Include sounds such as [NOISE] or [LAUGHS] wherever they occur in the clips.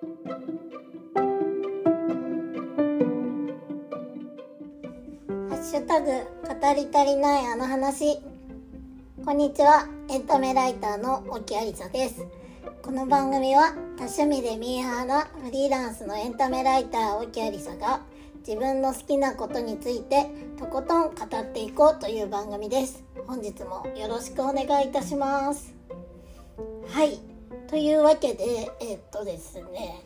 ハッシュタグ語り足りないあの話。こんにちは。エンタメライターの沖有沙です。この番組は多趣味でミーハーなフリーランスのエンタメライター沖有沙が自分の好きなことについてとことん語っていこうという番組です。本日もよろしくお願いいたします。はい。というわけでえっとですね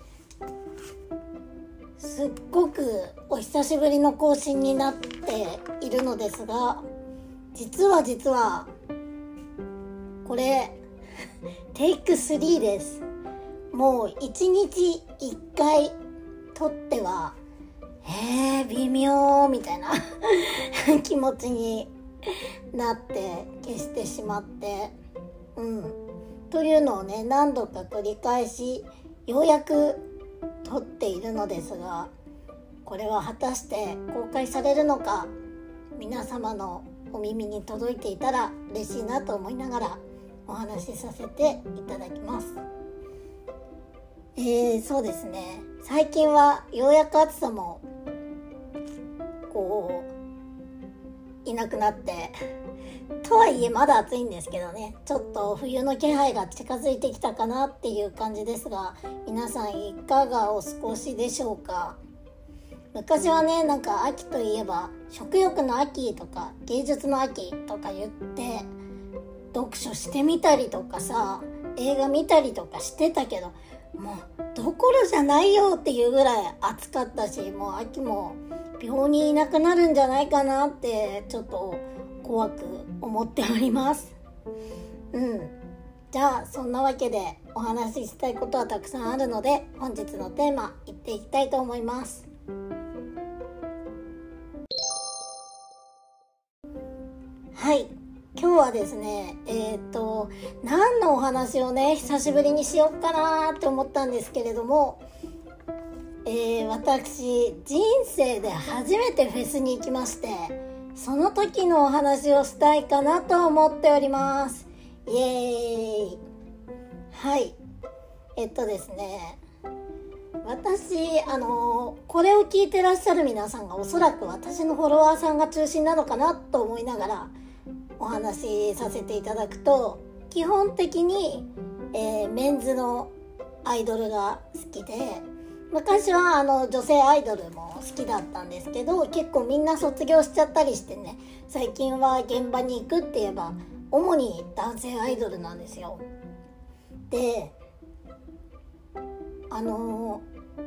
すっごくお久しぶりの更新になっているのですが実は実はこれ [LAUGHS] テイク3です。もう1日1回撮ってはえー、微妙みたいな [LAUGHS] 気持ちになって消してしまってうん。というのをね何度か繰り返しようやく撮っているのですがこれは果たして公開されるのか皆様のお耳に届いていたら嬉しいなと思いながらお話しさせていただきます。えー、そうですね。最近はようやく暑さもこういなくなって。とはいえまだ暑いんですけどね。ちょっと冬の気配が近づいてきたかなっていう感じですが皆さんいかがお過ごしでしょうか？昔はねなんか秋といえば食欲の秋とか芸術の秋とか言って読書してみたりとかさ映画見たりとかしてたけどもうどころじゃないよっていうぐらい暑かったしもう秋も病にいなくなるんじゃないかなってちょっと怖く思っております。うん。じゃあそんなわけでお話ししたいことはたくさんあるので本日のテーマいっていきたいと思います。はい。今日はですねえっ、ー、と何のお話をね久しぶりにしようかなって思ったんですけれどもえー、私人生で初めてフェスに行きましてその時のお話をしたいかなと思っております。イエーイ。はい。えっとですね私あのこれを聞いてらっしゃる皆さんがおそらく私のフォロワーさんが中心なのかなと思いながらお話しさせていただくと基本的に、えー、メンズのアイドルが好きで昔はあの女性アイドルも好きだったんですけど結構みんな卒業しちゃったりしてね最近は現場に行くって言えば主に男性アイドルなんですよ。であの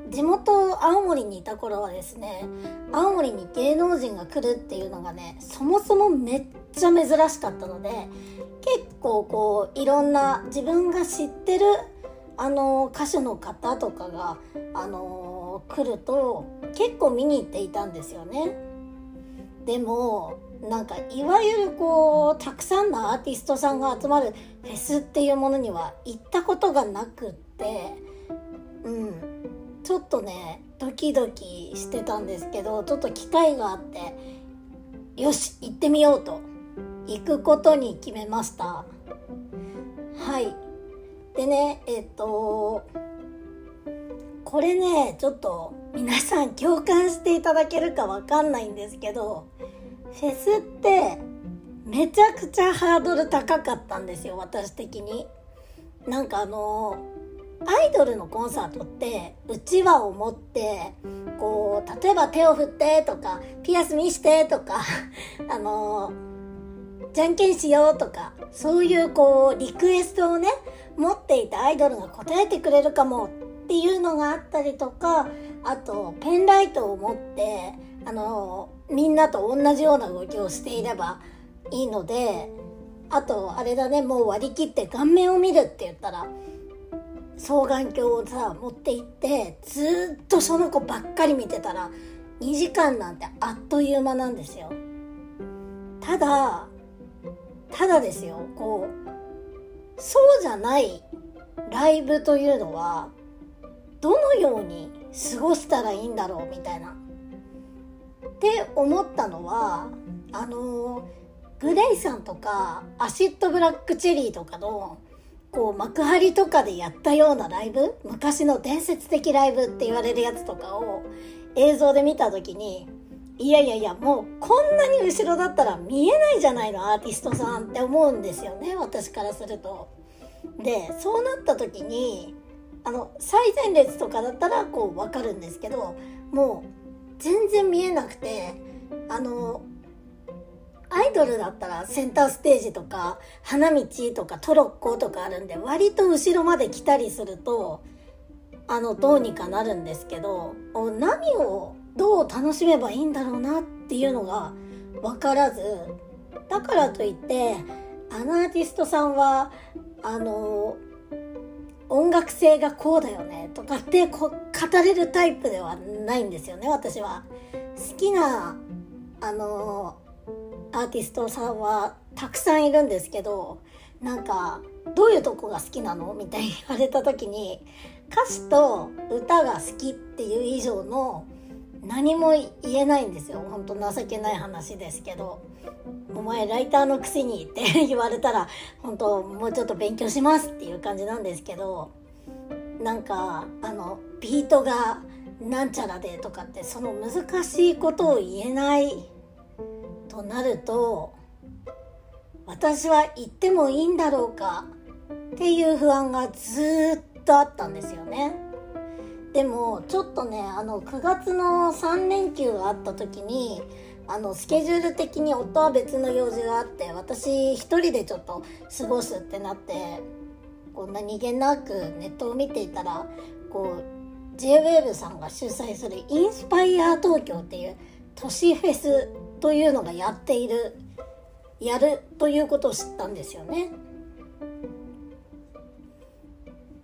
地元青森にいた頃はですね青森に芸能人が来るっていうのがねそもそもめっちゃ珍しかったので結構こういろんな自分が知ってるあの歌手の方とかがあの来ると結構見に行っていたんですよね。でもなんかいわゆるこうたくさんのアーティストさんが集まるフェスっていうものには行ったことがなくってうんょっとねドキドキしてたんですけどちょっと機会があってよし行ってみようと。行くことに決めました。はい。でねえっとこれねちょっと皆さん共感していただけるかわかんないんですけどフェスってめちゃくちゃハードル高かったんですよ私的に。なんかあのアイドルのコンサートってうちわを持ってこう例えば手を振ってとかピアス見してとか [LAUGHS] あのじゃんけんしようとかそういうこうリクエストをね持っていたアイドルが答えてくれるかもっていうのがあったりとかあとペンライトを持ってあのみんなと同じような動きをしていればいいのであとあれだねもう割り切って顔面を見るって言ったら双眼鏡をさ持って行ってずっとその子ばっかり見てたら2時間なんてあっという間なんですよただただですよこうそうじゃないライブというのはどのように過ごしたらいいんだろうみたいな。って思ったのはあのグレイさんとかアシッドブラックチェリーとかのこう幕張とかでやったようなライブ？昔の伝説的ライブって言われるやつとかを映像で見た時にいやいやいやもうこんなに後ろだったら見えないじゃないのアーティストさんって思うんですよね私からすると。でそうなった時にあの最前列とかだったらこう分かるんですけどもう全然見えなくてあのアイドルだったらセンターステージとか花道とかトロッコとかあるんで割と後ろまで来たりするとあのどうにかなるんですけど何をどう楽しめばいいんだろうなっていうのが分からずだからといってあのアーティストさんはあの音楽性がこうだよねとかってこ語れるタイプではないんですよね私は。好きなあのアーティストさんはたくさんいるんですけどなんかどういうとこが好きなのみたいに言われた時に歌詞と歌が好きっていう以上の何も言えないんですよ。ほんと情けない話ですけど「お前ライターのくせに」って言われたら本当もうちょっと勉強しますっていう感じなんですけどなんかあのビートがなんちゃらでとかってその難しいことを言えないとなると私は行ってもいいんだろうかっていう不安がずっとあったんですよね。でもちょっとねあの9月の3連休があった時にあのスケジュール的に夫は別の用事があって私一人でちょっと過ごすってなってこんな逃げなくネットを見ていたらこう JWAVE さんが主催するインスパイア東京っていう都市フェスというのがやっているやるということを知ったんですよね。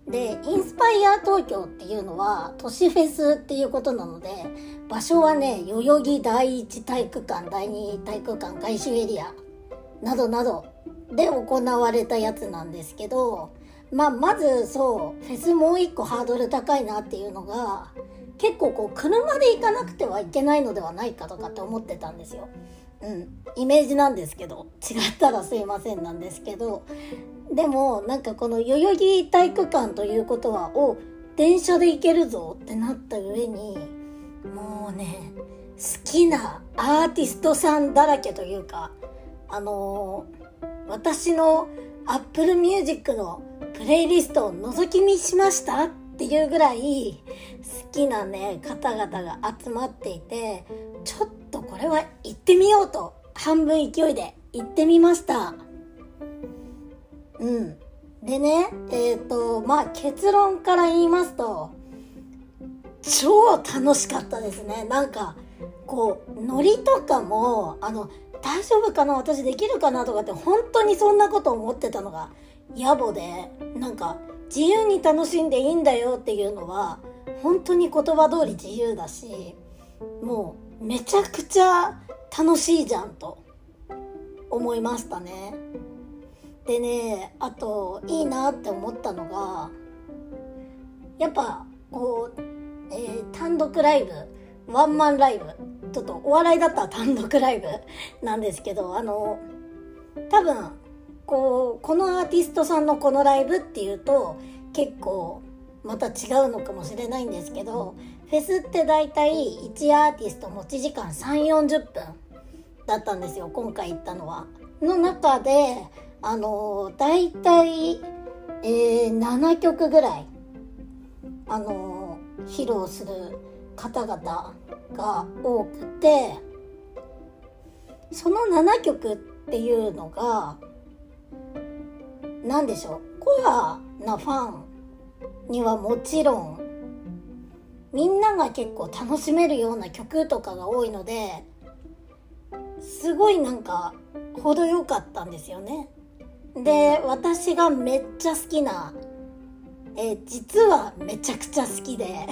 でインスパイア東京っていうのは都市フェスっていうことなので場所はね代々木第一体育館第二体育館外周エリアなどなどで行われたやつなんですけど、まあ、まずそうフェスもう一個ハードル高いなっていうのが結構こう車で行かなくてはいけないのではないかとかって思ってたんですよ。うん、イメージなんですけど。違ったらすいませんなんですけど。でもなんかこの代々木体育館ということはお電車で行けるぞってなった上にもうね好きなアーティストさんだらけというかあのー、私の Apple Music のプレイリストを覗き見しましたっていうぐらい好きなね方々が集まっていてちょっとこれは行ってみようと半分勢いで行ってみました。うん。でねえっ、ー、とまあ結論から言いますと超楽しかったですね。なんかこうノリとかもあの大丈夫かな私できるかなとかって本当にそんなこと思ってたのが野暮でなんか自由に楽しんでいいんだよっていうのは本当に言葉通り自由だしもうめちゃくちゃ楽しいじゃんと思いましたね。でねあといいなって思ったのがやっぱこう、えー、単独ライブワンマンライブちょっとお笑いだったら単独ライブなんですけどあの多分こうこのアーティストさんのこのライブっていうと結構また違うのかもしれないんですけどフェスって大体1アーティスト持ち時間3 4 0分だったんですよ今回行ったのは。の中であの大体、えー、7曲ぐらいあの披露する方々が多くてその7曲っていうのが何でしょう？コアなファンにはもちろんみんなが結構楽しめるような曲とかが多いのですごいなんか程よかったんですよね。で私がめっちゃ好きなえ実はめちゃくちゃ好きで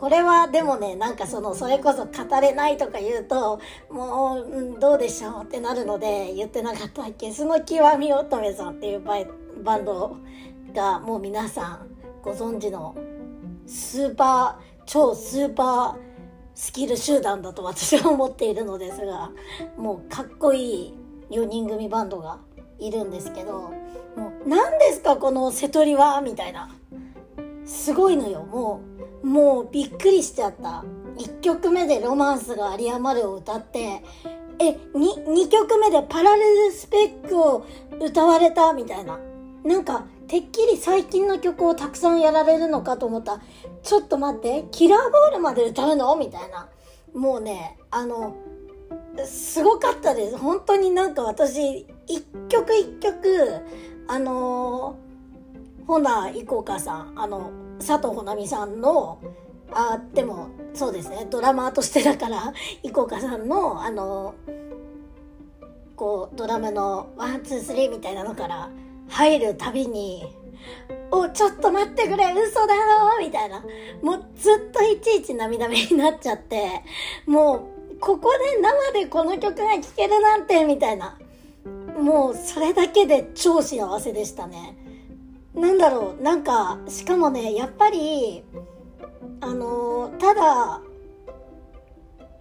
これはでもねなんかそのそれこそ語れないとか言うともう、うん、どうでしょうってなるので言ってなかったっけその極み乙女さんっていうバンドがもう皆さんご存知のスーパー超スーパースキル集団だと私は思っているのですがもうかっこいい4人組バンドがいるんですけどもう何ですかこの瀬戸りはみたいな。すごいのよ。もう、もうびっくりしちゃった。1曲目でロマンスが有り余るを歌って、え、2, 2曲目でパラレルスペックを歌われた？みたいな。なんか、てっきり最近の曲をたくさんやられるのかと思った。ちょっと待って、キラーボールまで歌うの？みたいな。もうね、あの、すごかったです。本当になんか私、一曲一曲、あのー、ほな・いこかさん、あの、佐藤穂奈美さんの、あ、でも、そうですね、ドラマーとしてだから、[LAUGHS] いこかさんの、あのこう、ドラムの one, two, three みたいなのから入るたびに、お、ちょっと待ってくれ、嘘だろみたいな。もうずっといちいち涙目になっちゃって、もう、ここで生でこの曲が聴けるなんて、みたいな。もう、それだけで超幸せでしたね。なんだろう、なんか、しかもね、やっぱり、あの、ただ、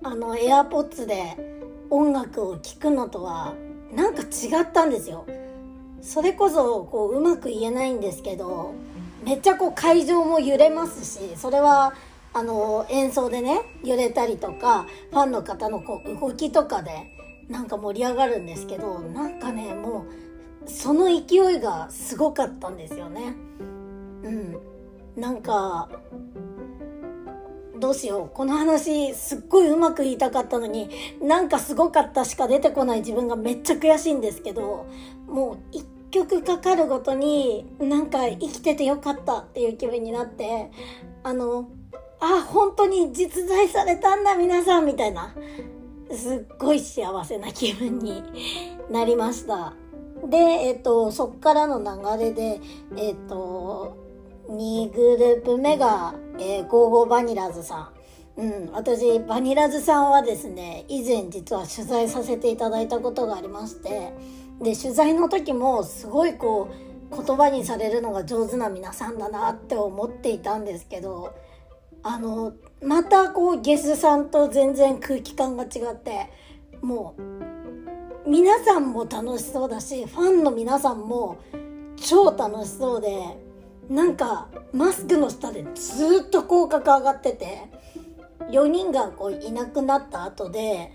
あの、エアポッツで音楽を聴くのとは、なんか違ったんですよ。それこそこううまく言えないんですけどめっちゃこう会場も揺れますしそれはあの演奏でね揺れたりとかファンの方のこう動きとかでなんか盛り上がるんですけどなんかねもうその勢いがすごかったんですよね。うん、なんかどうしよう。この話、すっごいうまく言いたかったのに、なんかすごかったしか出てこない自分がめっちゃ悔しいんですけど、もう一曲かかるごとに、なんか生きててよかったっていう気分になって、あの、あ、本当に実在されたんだ皆さんみたいな、すっごい幸せな気分になりました。で、えっと、そっからの流れで、えっと、2グループ目が、えー、ゴーゴーバニラズさん。うん、私、バニラズさんはですね、以前実は取材させていただいたことがありまして、で、取材の時もすごいこう、言葉にされるのが上手な皆さんだなって思っていたんですけど、あの、またこう、ゲスさんと全然空気感が違って、もう、皆さんも楽しそうだし、ファンの皆さんも超楽しそうで、なんかマスクの下でずっと口角上がってて4人がこういなくなった後で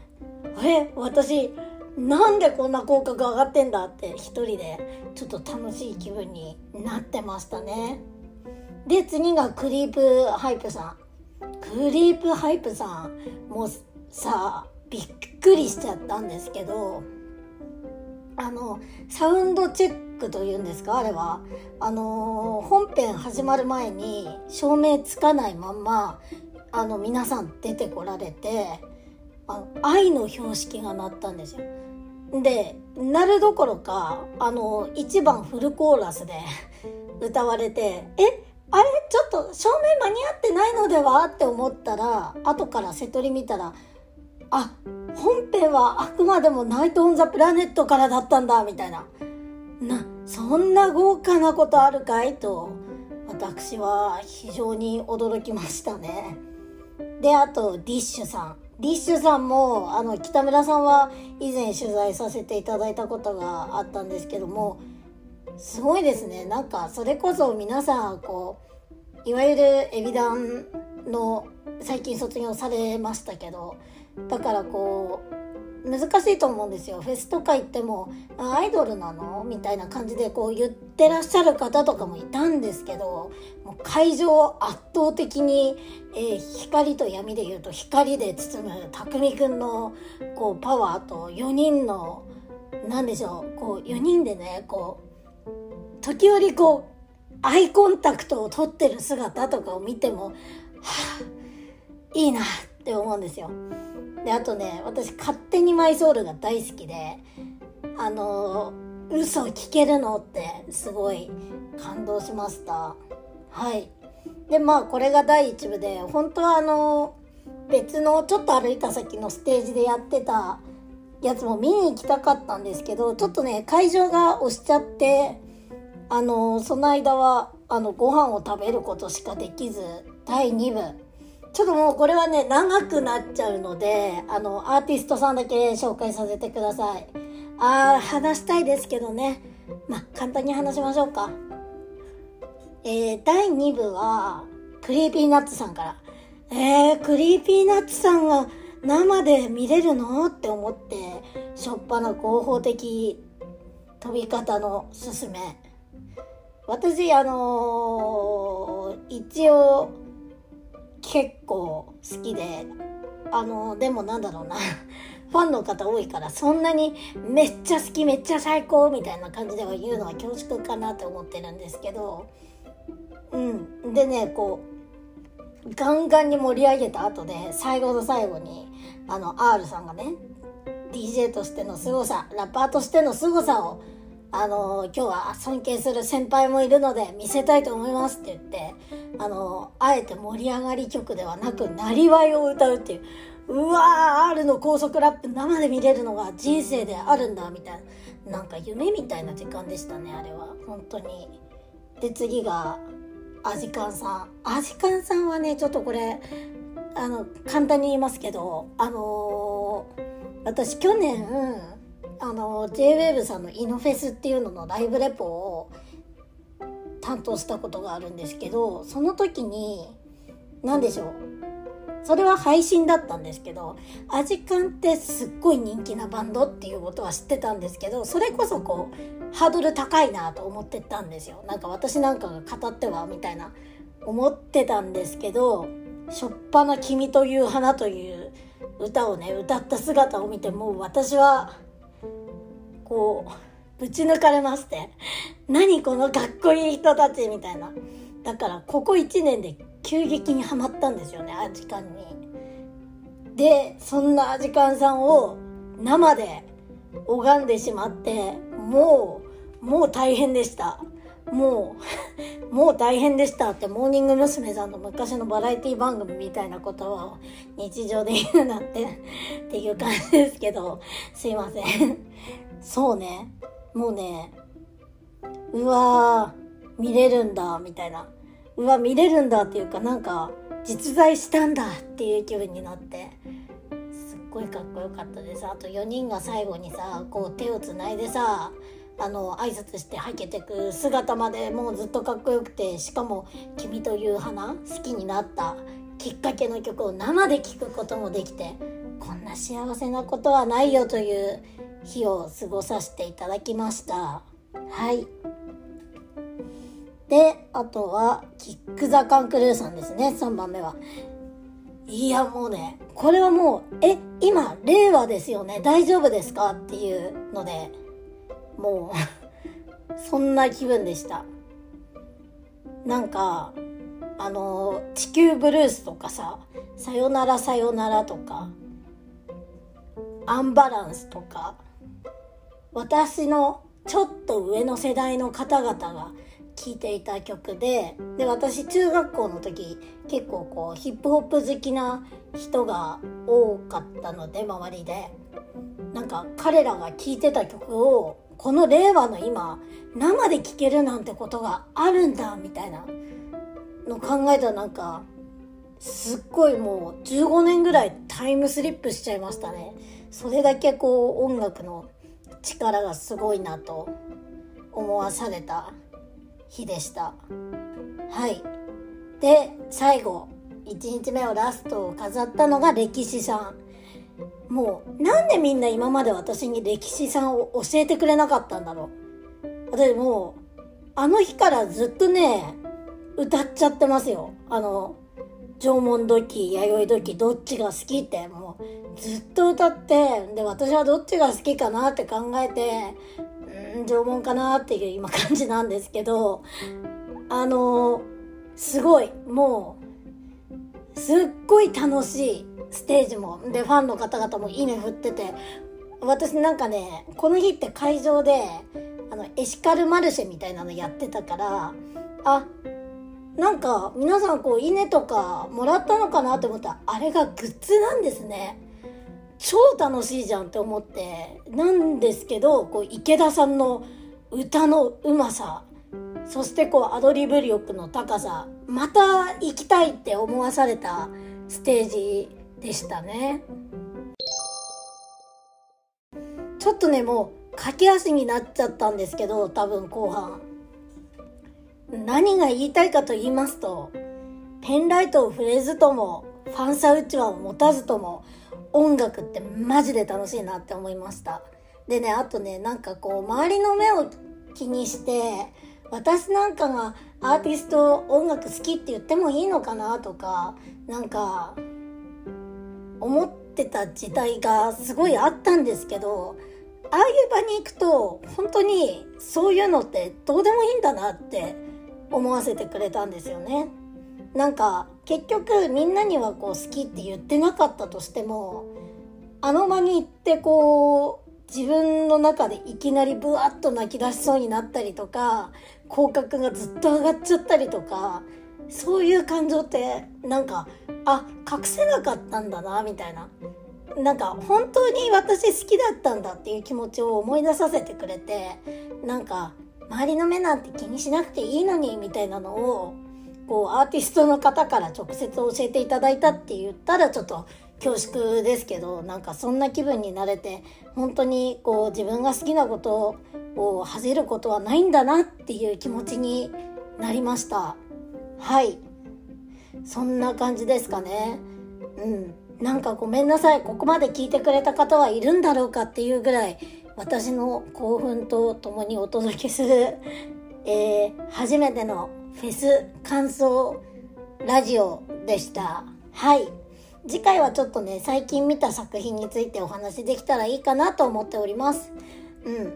え私なんでこんな口角上がってんだって一人でちょっと楽しい気分になってましたね。で次がクリープハイプさん。クリープハイプさんもさびっくりしちゃったんですけどあのサウンドチェックというんですかあれはあの本編始まる前に照明つかないまんまあの皆さん出てこられてあの愛の標識が鳴ったんですよ。で鳴るどころかあの1番フルコーラスで [LAUGHS] 歌われて「えあれ？ちょっと照明間に合ってないのでは?」って思ったら後から瀬戸り見たら「あ本編はあくまでもナイト・オン・ザ・プラネットからだったんだみたいな。なそんな豪華なことあるかい？と私は非常に驚きましたね。であとディッシュさん。ディッシュさんもあの北村さんは以前取材させていただいたことがあったんですけどもすごいですね。なんかそれこそ皆さんこういわゆるエビダンの最近卒業されましたけどだからこう難しいと思うんですよフェスとか行っても「アイドルなの?」みたいな感じでこう言ってらっしゃる方とかもいたんですけどもう会場を圧倒的に、えー、光と闇で言うと光で包む匠くんのこうパワーと4人の何でしょうこう4人でねこう時折こうアイコンタクトを取ってる姿とかを見てもはあいいなって思うんですよ。であとね私勝手にマイソウルが大好きであの嘘を聞けるのってすごい感動しました。はい。でまあこれが第1部で本当はあの別のちょっと歩いた先のステージでやってたやつも見に行きたかったんですけどちょっとね会場が押しちゃってあのその間はあのご飯を食べることしかできず第2部ちょっともうこれはね、長くなっちゃうので、あの、アーティストさんだけ紹介させてください。あー、話したいですけどね。ま簡単に話しましょうかえー、第2部は Creepy Nuts さんからえー、 Creepy Nuts さんが生で見れるの？って思ってしょっぱな合法的飛び方のすすめ私あのー、一応結構好きであの、でもなんだろうな。[LAUGHS] ファンの方多いからそんなにめっちゃ好きめっちゃ最高みたいな感じでは言うのは恐縮かなって思ってるんですけど。うん。でねこうガンガンに盛り上げた後で最後の最後にあの R さんがね DJ としての凄さラッパーとしての凄さをあの今日は尊敬する先輩もいるので見せたいと思いますって言ってあのあえて盛り上がり曲ではなくなりわいを歌うっていう。うわー R の高速ラップ生で見れるのが人生であるんだみたいな。なんか夢みたいな時間でしたねあれは。本当に。で次がアジカンさん。アジカンさんはねちょっとこれあの簡単に言いますけどあのー、私去年あの JWAVE さんのイノフェスっていうののライブレポを担当したことがあるんですけどその時に何でしょう？それは配信だったんですけどアジカンってすっごい人気なバンドっていうことは知ってたんですけどそれこそこうハードル高いなと思ってたんですよ。なんか私なんかが語ってはみたいな思ってたんですけど「しょっぱな君という花」という歌をね歌った姿を見てもう私はこうぶち抜かれまして何このかっこいい人たちみたいな。だからここ1年で急激にはまったんですよねアジカンに。でそんなアジカンさんを生で拝んでしまってもうもう大変でした。もう [LAUGHS] もう大変でしたってモーニング娘。さんの昔のバラエティ番組みたいなことを日常で言うなんてっていう感じですけどすいません。そうね。もうねうわー見れるんだみたいな。うわ見れるんだっていうかなんか実在したんだっていう気分になって。すっごいかっこよかったですあと4人が最後にさこう手をつないでさあの挨拶してはけてく姿までもうずっとかっこよくてしかも「君という花」好きになった。きっかけの曲を生で聴くこともできてこんな幸せなことはないよという日を過ごさせていただきました。はい。であとはキック・ザ・カン・クルーさんですね。3番目は。いやもうねこれはもうえ今令和ですよね。大丈夫ですか？っていうのでもう [LAUGHS] そんな気分でした。なんかあの地球ブルースとかささよならさよならとかアンバランスとか私のちょっと上の世代の方々が聴いていた曲でで私中学校の時結構こうヒップホップ好きな人が多かったので周りで。なんか彼らが聴いてた曲をこの令和の今生で聴けるなんてことがあるんだみたいなの考えたらなんかすっごいもう15年ぐらいタイムスリップしちゃいましたね。それだけこう音楽の力がすごいなと思わされた日でした。はい。で最後1日目をラストを飾ったのが歴史さん。もうなんでみんな今まで私に歴史さんを教えてくれなかったんだろう。私もうあの日からずっとね歌っちゃってますよ。あの縄文土器弥生土器どっちが好きってもうずっと歌ってで私はどっちが好きかなって考えてん縄文かなっていう今感じなんですけどあのすごいもうすっごい楽しいステージもでファンの方々もいいね振ってて私なんかねこの日って会場であのエシカルマルシェみたいなのやってたからあなんか皆さんこう稲とかもらったのかなって思った。らあれがグッズなんですね。超楽しいじゃんって思って。なんですけどこう池田さんの歌のうまさ。そしてこうアドリブ力の高さ。また行きたいって思わされたステージでしたね。ちょっとねもう駆け足になっちゃったんですけど多分後半。何が言いたいかと言いますとペンライトを触れずともファンサうちわを持たずとも音楽ってマジで楽しいなって思いました。でねあとねなんかこう周りの目を気にして私なんかがアーティスト音楽好きって言ってもいいのかなとかなんか思ってた時代がすごいあったんですけどああいう場に行くと本当にそういうのってどうでもいいんだなって思わせてくれたんですよね。なんか結局みんなにはこう好きって言ってなかったとしてもあの場に行ってこう自分の中でいきなりブワッと泣き出しそうになったりとか口角がずっと上がっちゃったりとかそういう感情ってなんかあ隠せなかったんだなみたいななんか本当に私好きだったんだっていう気持ちを思い出させてくれてなんか周りの目なんて気にしなくていいのにみたいなのをこうアーティストの方から直接教えていただいたって言ったらちょっと恐縮ですけどなんかそんな気分になれて本当にこう自分が好きなことを恥じることはないんだなっていう気持ちになりました。はい。そんな感じですかね。うん。なんかごめんなさい。ここまで聞いてくれた方はいるんだろうかっていうぐらい私の興奮とともにお届けする、えー、初めてのフェス感想ラジオでした。はい。次回はちょっとね最近見た作品についてお話できたらいいかなと思っております。うん。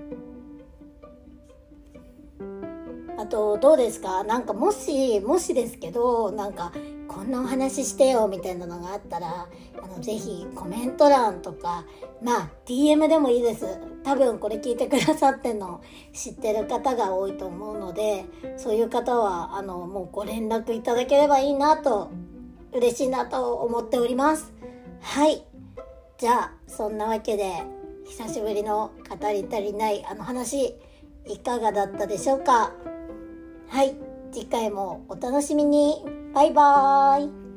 あとどうですか？なんかもしもしですけどなんかこんなお話してよみたいなのがあったらあのぜひコメント欄とかまあ DM でもいいです。多分これ聞いてくださっての知ってる方が多いと思うのでそういう方はあのもうご連絡いただければいいなと嬉しいなと思っております。はい。じゃあそんなわけで久しぶりの語り足りないあの話いかがだったでしょうか？はい。次回もお楽しみに。バイバーイ。